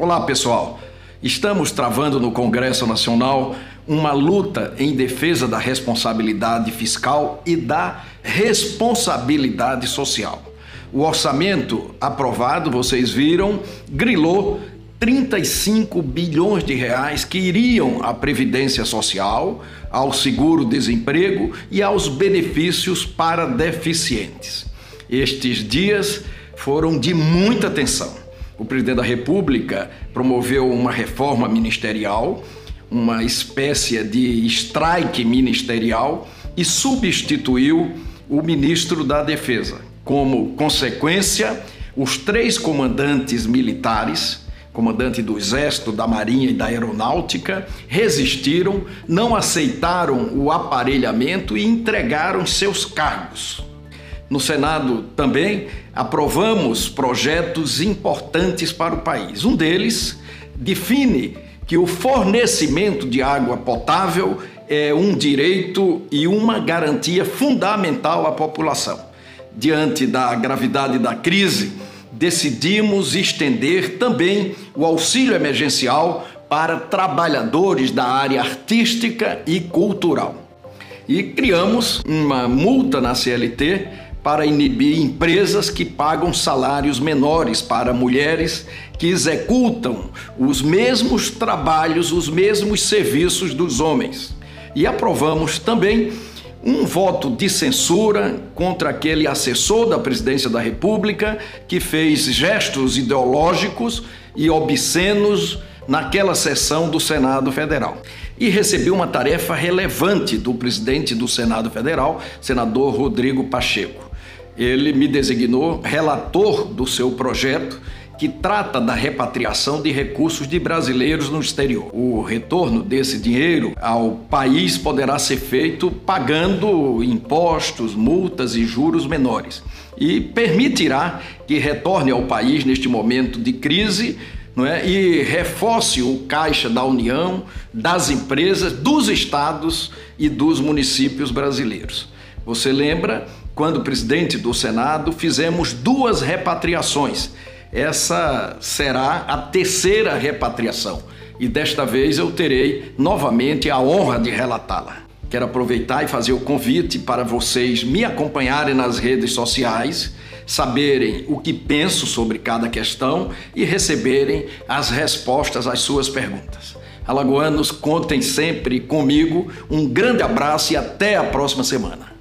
Olá, pessoal. Estamos travando no Congresso Nacional uma luta em defesa da responsabilidade fiscal e da responsabilidade social. O orçamento aprovado, vocês viram, grilou 35 bilhões de reais que iriam à previdência social, ao seguro-desemprego e aos benefícios para deficientes. Estes dias foram de muita tensão o presidente da República promoveu uma reforma ministerial, uma espécie de strike ministerial e substituiu o ministro da Defesa. Como consequência, os três comandantes militares, comandante do Exército, da Marinha e da Aeronáutica, resistiram, não aceitaram o aparelhamento e entregaram seus cargos. No Senado também aprovamos projetos importantes para o país. Um deles define que o fornecimento de água potável é um direito e uma garantia fundamental à população. Diante da gravidade da crise, decidimos estender também o auxílio emergencial para trabalhadores da área artística e cultural. E criamos uma multa na CLT para inibir empresas que pagam salários menores para mulheres que executam os mesmos trabalhos, os mesmos serviços dos homens. E aprovamos também um voto de censura contra aquele assessor da presidência da República que fez gestos ideológicos e obscenos naquela sessão do Senado Federal. E recebi uma tarefa relevante do presidente do Senado Federal, senador Rodrigo Pacheco ele me designou relator do seu projeto que trata da repatriação de recursos de brasileiros no exterior. O retorno desse dinheiro ao país poderá ser feito pagando impostos, multas e juros menores e permitirá que retorne ao país neste momento de crise não é? e reforce o caixa da União, das empresas, dos estados e dos municípios brasileiros. Você lembra quando presidente do Senado, fizemos duas repatriações. Essa será a terceira repatriação e desta vez eu terei novamente a honra de relatá-la. Quero aproveitar e fazer o convite para vocês me acompanharem nas redes sociais, saberem o que penso sobre cada questão e receberem as respostas às suas perguntas. Alagoanos, contem sempre comigo. Um grande abraço e até a próxima semana.